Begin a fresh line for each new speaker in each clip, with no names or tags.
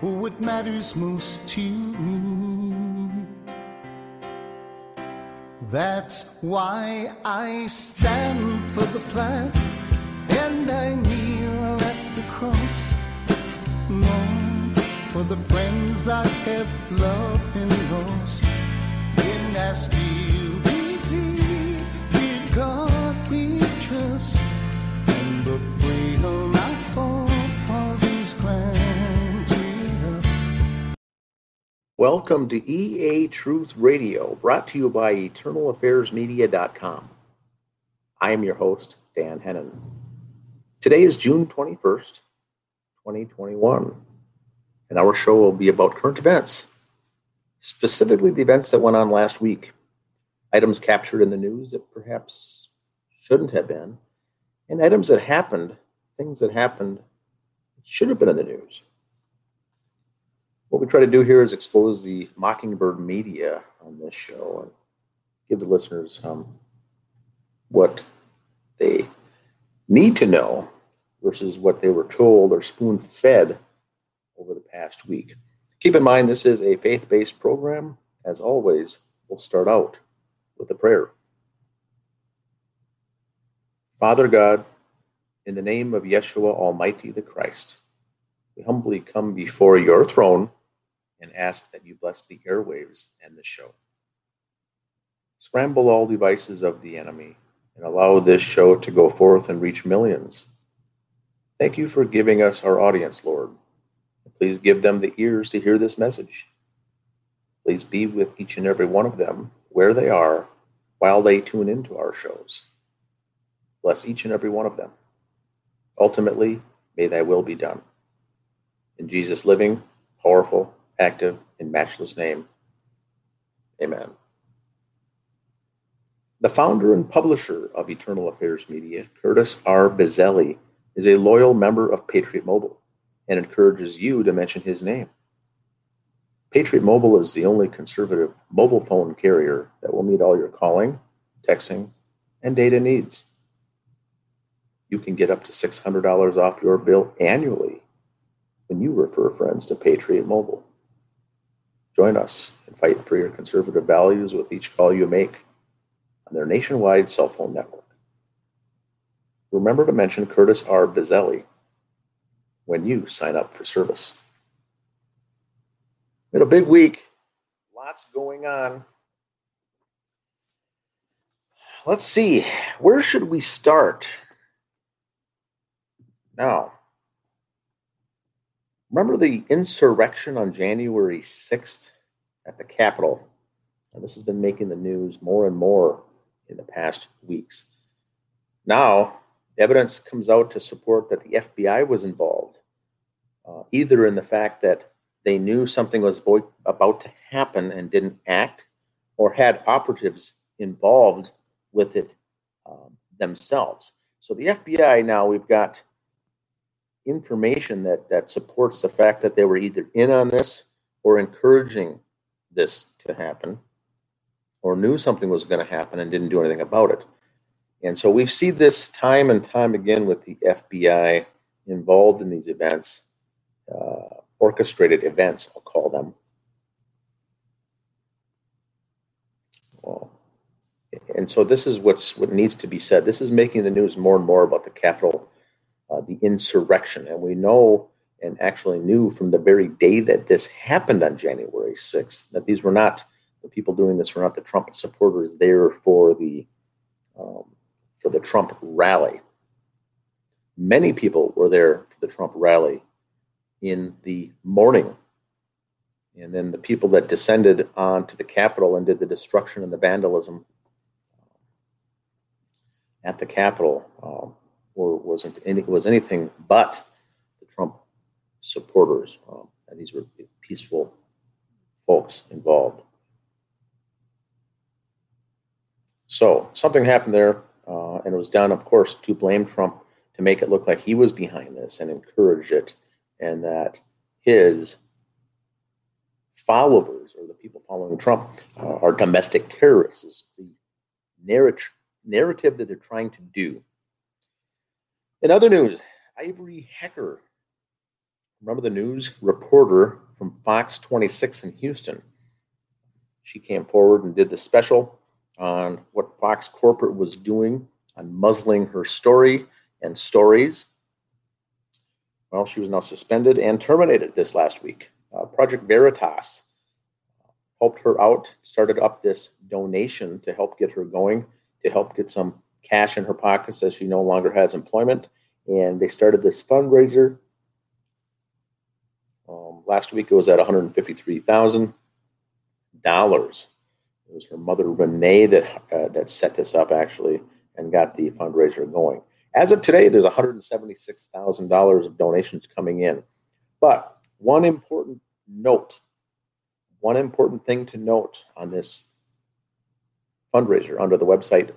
what matters most to me. That's why I stand for the flag and I kneel at the cross. Long for the friends I have loved and lost. And I
Welcome to EA Truth Radio, brought to you by EternalAffairsMedia.com. I am your host, Dan Hennon. Today is June 21st, 2021, and our show will be about current events, specifically the events that went on last week, items captured in the news that perhaps shouldn't have been, and items that happened, things that happened that should have been in the news. What we try to do here is expose the Mockingbird media on this show and give the listeners um, what they need to know versus what they were told or spoon fed over the past week. Keep in mind, this is a faith based program. As always, we'll start out with a prayer. Father God, in the name of Yeshua Almighty the Christ, we humbly come before your throne and ask that you bless the airwaves and the show. Scramble all devices of the enemy and allow this show to go forth and reach millions. Thank you for giving us our audience, Lord. Please give them the ears to hear this message. Please be with each and every one of them where they are while they tune into our shows. Bless each and every one of them. Ultimately, may thy will be done. In Jesus' living, powerful, active, and matchless name, amen. The founder and publisher of Eternal Affairs Media, Curtis R. Bizzelli, is a loyal member of Patriot Mobile and encourages you to mention his name. Patriot Mobile is the only conservative mobile phone carrier that will meet all your calling, texting, and data needs. You can get up to $600 off your bill annually when you refer friends to Patriot Mobile. Join us and fight for your conservative values with each call you make on their nationwide cell phone network. Remember to mention Curtis R. Bizzelli when you sign up for service. Been a big week, lots going on. Let's see, where should we start? Now, remember the insurrection on January 6th at the Capitol? And this has been making the news more and more in the past weeks. Now, evidence comes out to support that the FBI was involved, uh, either in the fact that they knew something was about to happen and didn't act, or had operatives involved with it um, themselves. So the FBI now we've got information that that supports the fact that they were either in on this or encouraging this to happen, or knew something was going to happen and didn't do anything about it. And so we see this time and time again with the FBI involved in these events, uh, orchestrated events, I'll call them. Well, and so this is what's what needs to be said. This is making the news more and more about the Capitol, uh, the insurrection, and we know and actually knew from the very day that this happened on January 6th that these were not the people doing this were not the Trump supporters there for the um, for the Trump rally. Many people were there for the Trump rally in the morning. And then the people that descended onto the Capitol and did the destruction and the vandalism at the Capitol um, were, wasn't any, was anything but the Trump supporters. Um, and these were peaceful folks involved. So something happened there. Uh, and it was done, of course, to blame Trump to make it look like he was behind this and encourage it, and that his followers or the people following Trump uh, are domestic terrorists. Is the narrative narrative that they're trying to do. In other news, Ivory Hecker remember the news reporter from Fox 26 in Houston. She came forward and did the special on what Fox Corporate was doing on muzzling her story and stories. Well, she was now suspended and terminated this last week. Uh, Project Veritas helped her out, started up this donation to help get her going, to help get some cash in her pockets as she no longer has employment. And they started this fundraiser. Um, last week it was at $153,000. It was her mother Renee that uh, that set this up actually and got the fundraiser going. As of today, there's $176,000 of donations coming in. But one important note, one important thing to note on this fundraiser under the website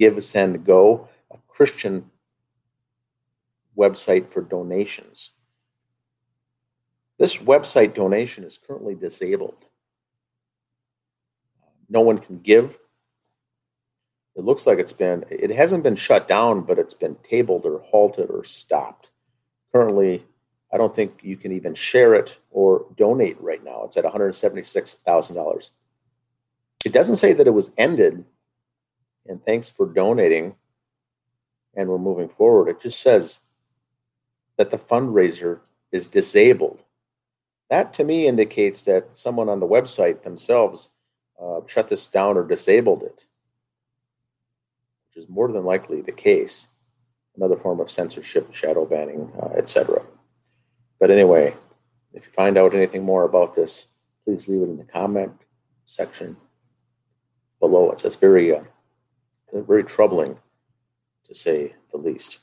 GiveSendGo, a Christian website for donations. This website donation is currently disabled. No one can give. It looks like it's been, it hasn't been shut down, but it's been tabled or halted or stopped. Currently, I don't think you can even share it or donate right now. It's at $176,000. It doesn't say that it was ended and thanks for donating and we're moving forward. It just says that the fundraiser is disabled. That to me indicates that someone on the website themselves uh, shut this down or disabled it, which is more than likely the case. Another form of censorship, shadow banning, uh, etc. But anyway, if you find out anything more about this, please leave it in the comment section below us. That's very uh, very troubling, to say the least.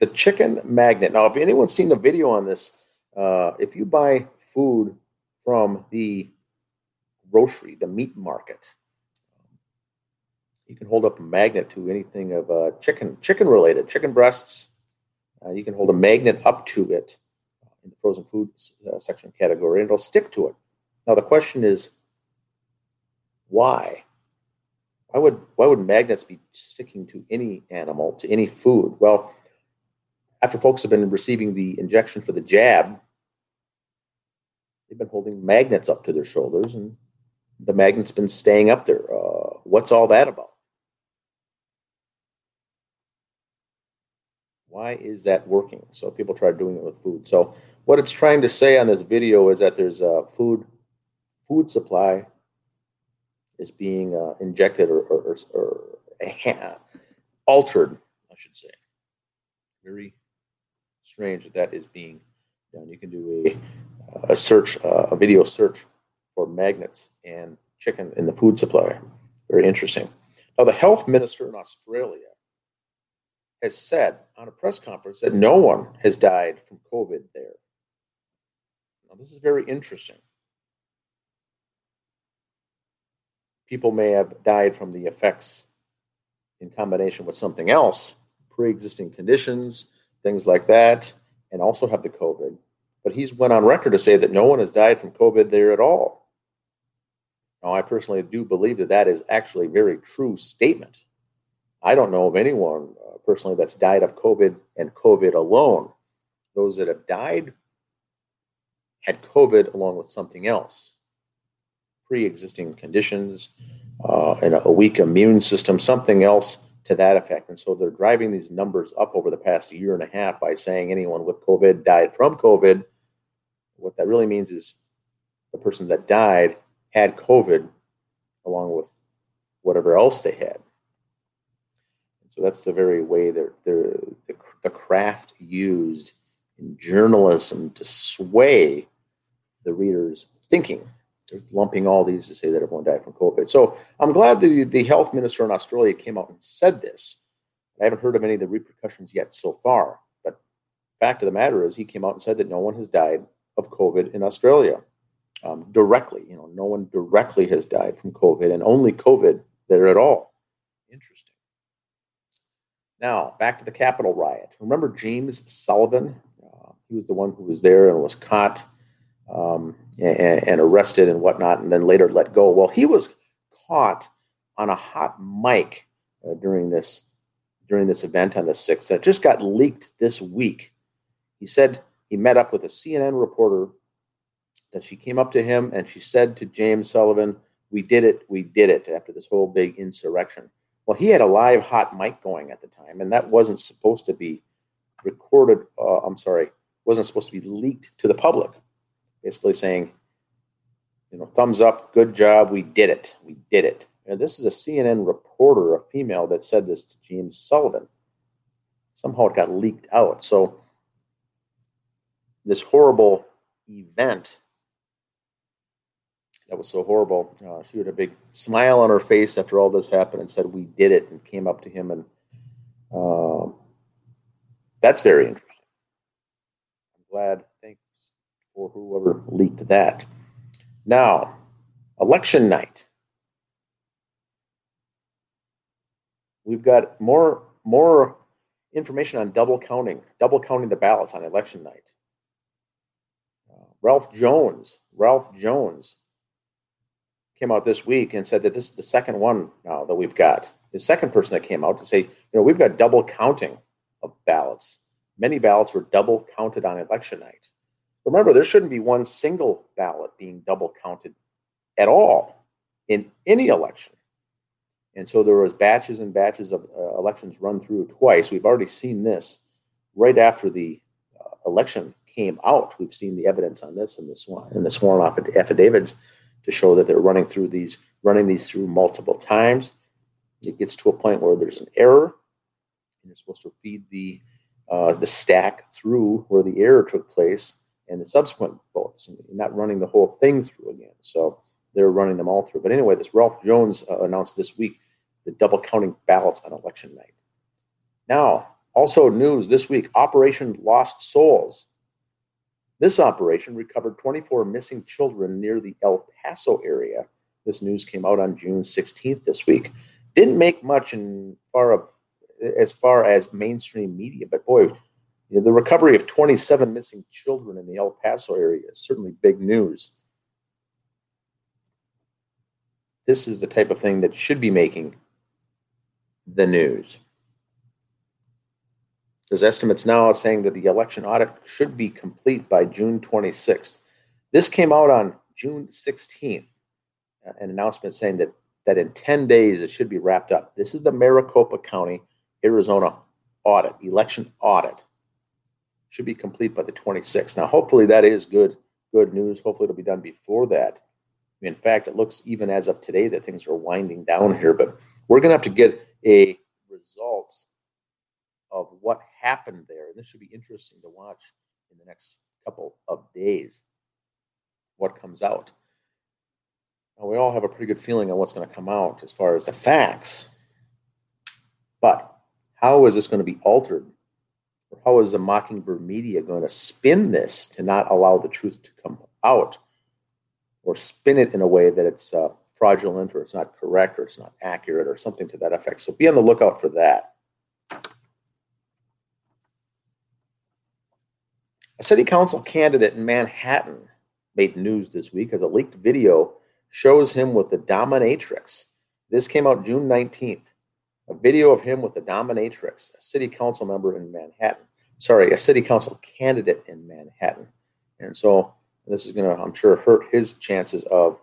The chicken magnet. Now, if anyone's seen the video on this, uh, if you buy food from the grocery, the meat market, you can hold up a magnet to anything of uh, chicken, chicken related, chicken breasts. Uh, you can hold a magnet up to it in the frozen foods uh, section category, and it'll stick to it. Now, the question is, why? Why would why would magnets be sticking to any animal, to any food? Well, after folks have been receiving the injection for the jab, they've been holding magnets up to their shoulders, and the magnet's been staying up there. Uh, what's all that about? Why is that working? So people try doing it with food. So what it's trying to say on this video is that there's a food food supply is being uh, injected or, or, or, or altered, I should say. Very strange that that is being done. You can do a, a search, uh, a video search for magnets and chicken in the food supply. Very interesting. Now, the health minister in Australia has said on a press conference that no one has died from COVID there. Now, this is very interesting. People may have died from the effects in combination with something else, pre existing conditions, things like that, and also have the COVID. But he's went on record to say that no one has died from COVID there at all. Now, I personally do believe that that is actually a very true statement. I don't know of anyone uh, personally that's died of COVID and COVID alone. Those that have died had COVID along with something else pre-existing conditions uh, and a weak immune system, something else to that effect. And so they're driving these numbers up over the past year and a half by saying anyone with COVID died from COVID. What that really means is the person that died had COVID along with whatever else they had. So that's the very way that the, the craft used in journalism to sway the reader's thinking lumping all these to say that everyone died from COVID. So I'm glad the, the health minister in Australia came out and said this. I haven't heard of any of the repercussions yet so far. But fact of the matter is, he came out and said that no one has died of COVID in Australia um, directly. You know, no one directly has died from COVID, and only COVID there at all. Interesting. Now back to the Capitol riot. Remember James Sullivan? Uh, he was the one who was there and was caught um, and, and, arrested and whatnot, and then later let go. Well, he was caught on a hot mic uh, during this during this event on the 6th that just got leaked this week. He said he met up with a CNN reporter that she came up to him and she said to James Sullivan, We did it, we did it, after this whole big insurrection. Well, he had a live hot mic going at the time, and that wasn't supposed to be recorded. Uh, I'm sorry, wasn't supposed to be leaked to the public. Basically saying, you know, thumbs up, good job, we did it, we did it. And this is a CNN reporter, a female, that said this to James Sullivan. Somehow it got leaked out. So this horrible event that was so horrible. Uh, she had a big smile on her face after all this happened and said, "We did it," and came up to him, and uh, that's very interesting. I'm glad. For whoever leaked that. Now, election night. We've got more more information on double counting, double counting the ballots on election night. Uh, Ralph Jones, Ralph Jones came out this week and said that this is the second one now that we've got. The second person that came out to say, you know, we've got double counting of ballots. Many ballots were double counted on election night. Remember, there shouldn't be one single ballot being double counted at all in any election. And so there was batches and batches of uh, elections run through twice. We've already seen this right after the uh, election came out. We've seen the evidence on this in the sworn in the sworn affidavits to show that they're running through these running these through multiple times. It gets to a point where there's an error, and you're supposed to feed the uh, the stack through where the error took place and the subsequent votes, and not running the whole thing through again. So they're running them all through. But anyway, this Ralph Jones uh, announced this week the double counting ballots on election night. Now, also news this week: Operation Lost Souls this operation recovered 24 missing children near the El Paso area. This news came out on June 16th this week. Didn't make much in far of as far as mainstream media, but boy, you know, the recovery of 27 missing children in the El Paso area is certainly big news. This is the type of thing that should be making the news. There's estimates now saying that the election audit should be complete by June 26th. This came out on June 16th, uh, an announcement saying that, that in 10 days it should be wrapped up. This is the Maricopa County, Arizona audit, election audit. Should be complete by the 26th. Now, hopefully, that is good, good news. Hopefully, it'll be done before that. In fact, it looks even as of today that things are winding down here, but we're going to have to get a results of what happened there. And this should be interesting to watch in the next couple of days what comes out. Now, we all have a pretty good feeling on what's going to come out as far as the facts. But how is this going to be altered? How is the Mockingbird media going to spin this to not allow the truth to come out? Or spin it in a way that it's uh, fraudulent or it's not correct or it's not accurate or something to that effect. So be on the lookout for that. A city council candidate in Manhattan made news this week as a leaked video shows him with the dominatrix. This came out June 19th. A video of him with the dominatrix, a city council member in Manhattan. Sorry, a city council candidate in Manhattan. And so this is going to, I'm sure, hurt his chances of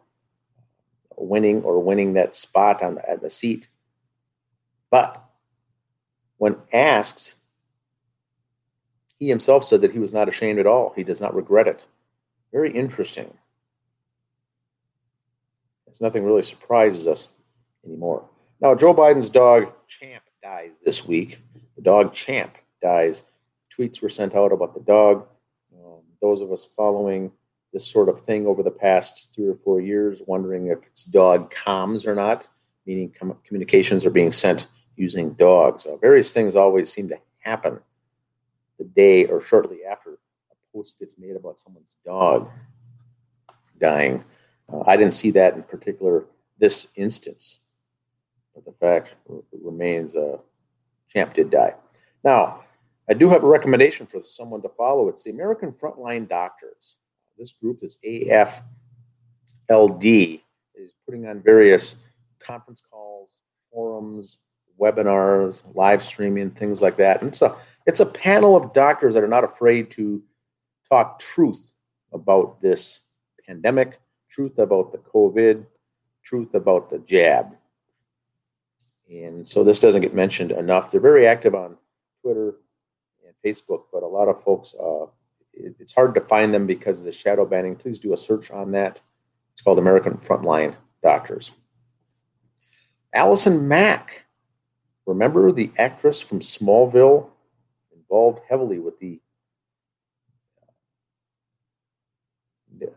winning or winning that spot on the, the seat. But when asked he himself said that he was not ashamed at all. He does not regret it. Very interesting. It's nothing really surprises us anymore. Now, Joe Biden's dog Champ dies this week. The dog Champ dies. Tweets were sent out about the dog. Um, those of us following this sort of thing over the past three or four years, wondering if it's dog comms or not, meaning com- communications are being sent using dogs. Uh, various things always seem to happen the day or shortly after a post gets made about someone's dog dying. Uh, I didn't see that in particular this instance, but the fact remains uh, Champ did die. Now, I do have a recommendation for someone to follow. It's the American Frontline Doctors. This group is AFLD, is putting on various conference calls, forums, webinars, live streaming, things like that. And it's a it's a panel of doctors that are not afraid to talk truth about this pandemic, truth about the COVID, truth about the jab. And so this doesn't get mentioned enough. They're very active on Twitter and Facebook, but a lot of folks, uh, it, it's hard to find them because of the shadow banning. Please do a search on that. It's called American Frontline Doctors. Allison Mack, remember the actress from Smallville, involved heavily with the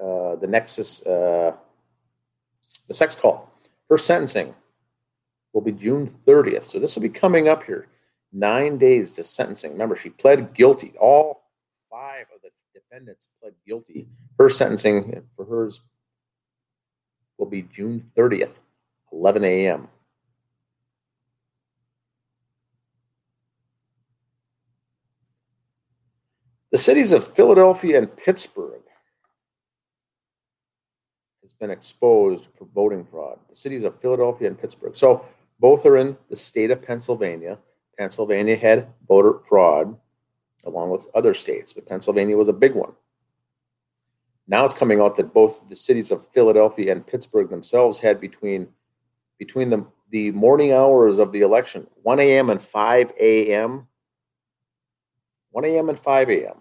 uh, the Nexus, uh, the sex call. Her sentencing will be June 30th. So this will be coming up here. Nine days to sentencing. Remember, she pled guilty. All five of the defendants pled guilty. Her sentencing for hers will be June 30th, 11 a.m. The cities of Philadelphia and Pittsburgh has been exposed for voting fraud. The cities of Philadelphia and Pittsburgh. So both are in the state of Pennsylvania. Pennsylvania had voter fraud along with other states, but Pennsylvania was a big one. Now it's coming out that both the cities of Philadelphia and Pittsburgh themselves had between between the, the morning hours of the election, 1 a.m. and 5 a.m., 1 a.m. and 5 a.m.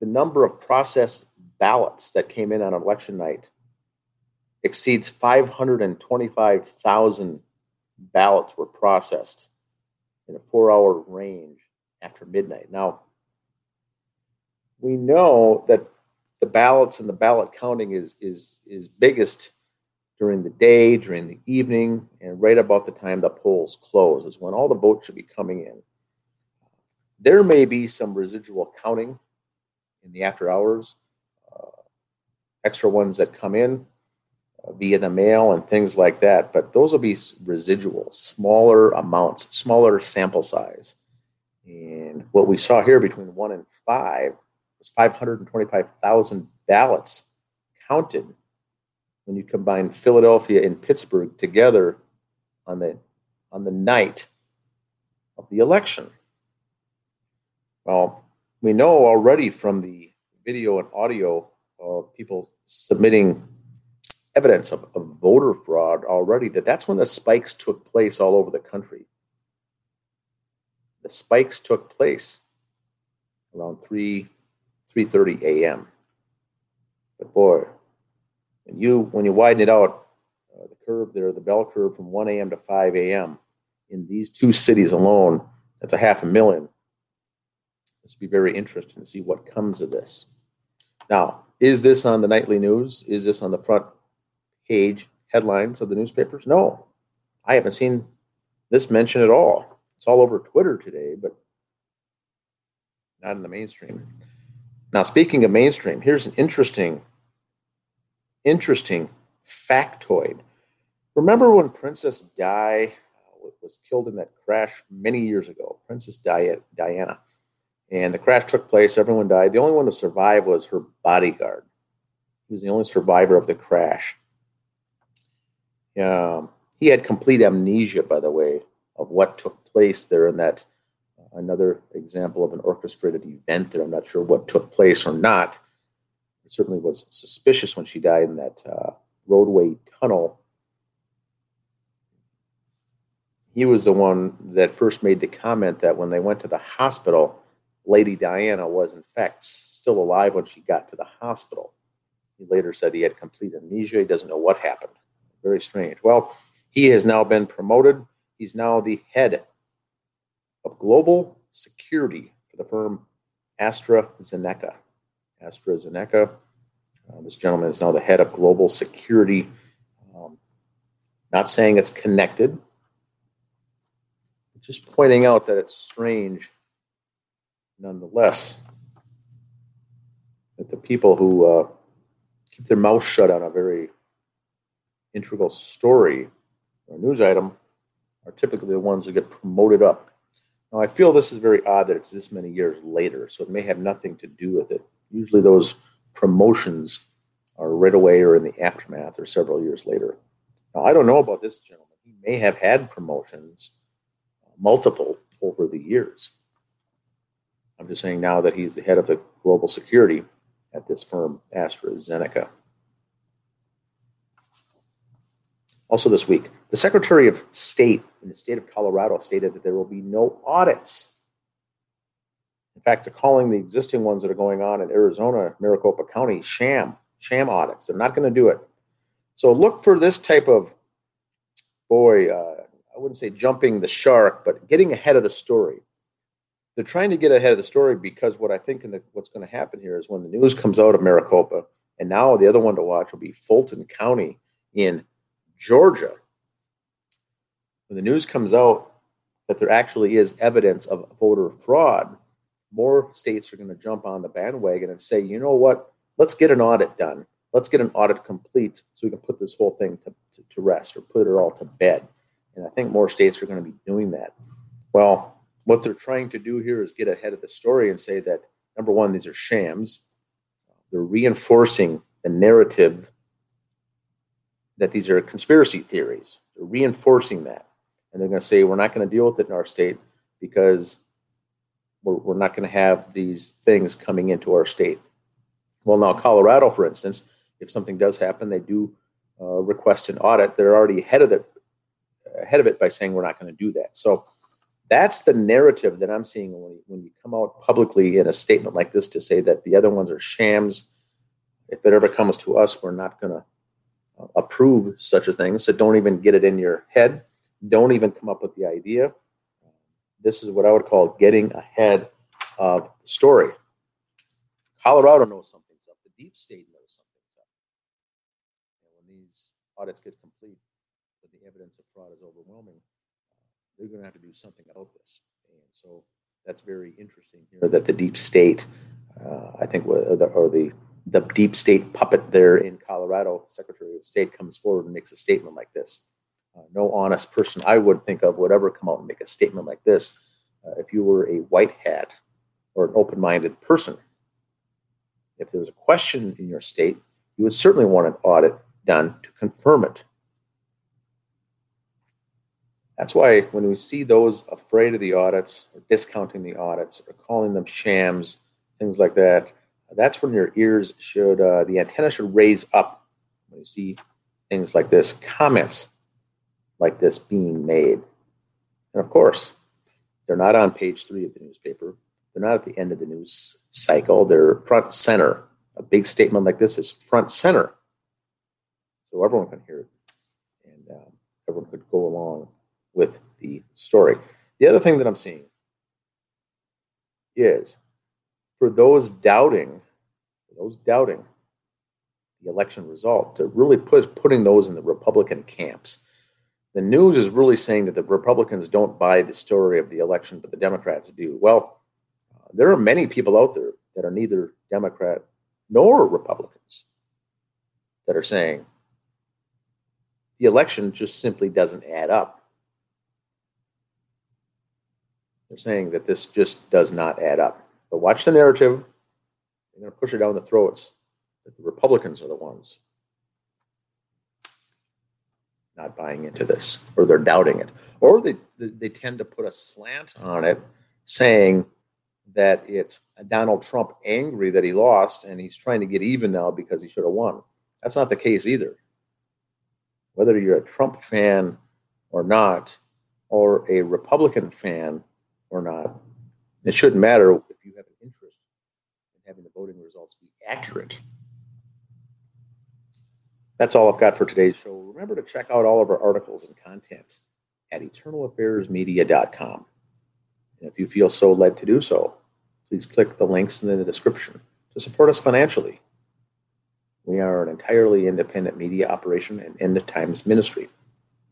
The number of processed ballots that came in on election night exceeds 525,000 ballots were processed in a four hour range after midnight. Now, we know that the ballots and the ballot counting is, is, is biggest during the day, during the evening, and right about the time the polls close is when all the votes should be coming in. There may be some residual counting in the after hours, uh, extra ones that come in via the mail and things like that, but those will be residual, smaller amounts, smaller sample size. And what we saw here between one and five was 525,000 ballots counted when you combine Philadelphia and Pittsburgh together on the on the night of the election. Well, we know already from the video and audio of people submitting evidence of, of, voter fraud already that that's when the spikes took place all over the country. The spikes took place around 3 3:30 a.m. But boy, when you when you widen it out, uh, the curve there, the bell curve from 1 a.m. to 5 a.m. in these two cities alone, that's a half a million. This will be very interesting to see what comes of this. Now, is this on the nightly news? Is this on the front page headlines of the newspapers? No, I haven't seen this mention at all. It's all over Twitter today, but not in the mainstream. Now, speaking of mainstream, here's an interesting, interesting factoid. Remember when Princess Di uh, was killed in that crash many years ago? Princess Diana. And the crash took place, everyone died. The only one to survive was her bodyguard. He was the only survivor of the crash. Um, he had complete amnesia, by the way, of what took place there in that another example of an orchestrated event that I'm not sure what took place or not. It certainly was suspicious when she died in that uh, roadway tunnel. He was the one that first made the comment that when they went to the hospital, Lady Diana was in fact still alive when she got to the hospital. He later said he had complete amnesia. He doesn't know what happened. Very strange. Well, he has now been promoted. He's now the head of global security for the firm AstraZeneca. AstraZeneca. Uh, this gentleman is now the head of global security. Um, not saying it's connected, just pointing out that it's strange nonetheless that the people who uh, keep their mouth shut on a very integral story or news item are typically the ones who get promoted up now, I feel this is very odd that it's this many years later, so it may have nothing to do with it. Usually, those promotions are right away or in the aftermath or several years later. Now, I don't know about this gentleman. He may have had promotions uh, multiple over the years. I'm just saying now that he's the head of the global security at this firm, AstraZeneca. Also, this week, the Secretary of State in the state of Colorado stated that there will be no audits. In fact, they're calling the existing ones that are going on in Arizona, Maricopa County, sham, sham audits. They're not going to do it. So look for this type of, boy, uh, I wouldn't say jumping the shark, but getting ahead of the story. They're trying to get ahead of the story because what I think the, what's going to happen here is when the news comes out of Maricopa, and now the other one to watch will be Fulton County in Georgia, when the news comes out that there actually is evidence of voter fraud, more states are going to jump on the bandwagon and say, you know what, let's get an audit done. Let's get an audit complete so we can put this whole thing to, to, to rest or put it all to bed. And I think more states are going to be doing that. Well, what they're trying to do here is get ahead of the story and say that number one, these are shams. They're reinforcing the narrative that these are conspiracy theories. They're reinforcing that. And they're going to say, we're not going to deal with it in our state because we're, we're not going to have these things coming into our state. Well, now, Colorado, for instance, if something does happen, they do uh, request an audit. They're already ahead of it, ahead of it by saying we're not going to do that. So that's the narrative that I'm seeing when, when you come out publicly in a statement like this to say that the other ones are shams. If it ever comes to us, we're not going to approve such a thing. So don't even get it in your head. Don't even come up with the idea. This is what I would call getting ahead of the story. Colorado knows something's up. The deep state knows something's up. And when these audits get complete, but the evidence of fraud is overwhelming, they're going to have to do something about this. And so that's very interesting here that the deep state, uh, I think, or the, or the the deep state puppet there in Colorado, Secretary of State, comes forward and makes a statement like this. Uh, no honest person I would think of would ever come out and make a statement like this uh, if you were a white hat or an open minded person. If there was a question in your state, you would certainly want an audit done to confirm it. That's why when we see those afraid of the audits or discounting the audits or calling them shams, things like that, that's when your ears should, uh, the antenna should raise up when you see things like this, comments like this being made. And of course, they're not on page three of the newspaper. They're not at the end of the news cycle. They're front center. A big statement like this is front center. So everyone can hear it and um, everyone could go along with the story. The other thing that I'm seeing is for those doubting, those doubting the election result, to really put putting those in the Republican camps. The news is really saying that the Republicans don't buy the story of the election, but the Democrats do. Well, uh, there are many people out there that are neither Democrat nor Republicans that are saying the election just simply doesn't add up. They're saying that this just does not add up. But watch the narrative. They're going to push it down the throats that the Republicans are the ones not buying into this, or they're doubting it, or they they tend to put a slant on it, saying that it's Donald Trump angry that he lost and he's trying to get even now because he should have won. That's not the case either. Whether you're a Trump fan or not, or a Republican fan or not, it shouldn't matter if you have an interest in having the voting results be accurate. That's all I've got for today's show. Remember to check out all of our articles and content at eternalaffairsmedia.com. And if you feel so led to do so, please click the links in the description to support us financially. We are an entirely independent media operation and end times ministry.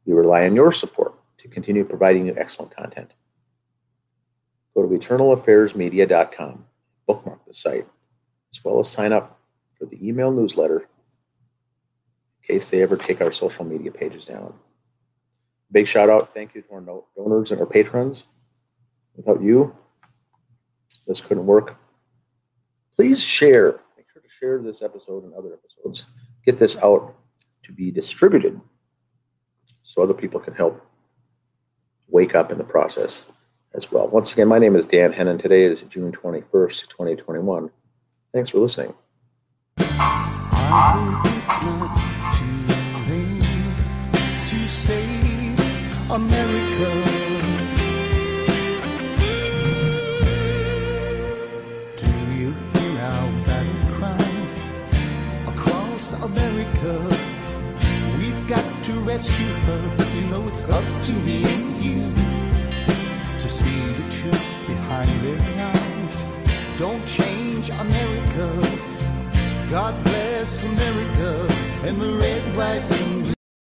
We rely on your support to continue providing you excellent content go to eternalaffairsmedia.com, bookmark the site, as well as sign up for the email newsletter in case they ever take our social media pages down. Big shout out, thank you to our donors and our patrons. Without you, this couldn't work. Please share. Make sure to share this episode and other episodes. Get this out to be distributed so other people can help wake up in the process as well. Once again, my name is Dan Hennon. Today is June 21st, 2021. Thanks for listening.
America. Do you hear our battle cry across America? We've got to rescue her. You know it's up to me and you see the truth behind their eyes. Don't change America. God bless America and the red, white, and.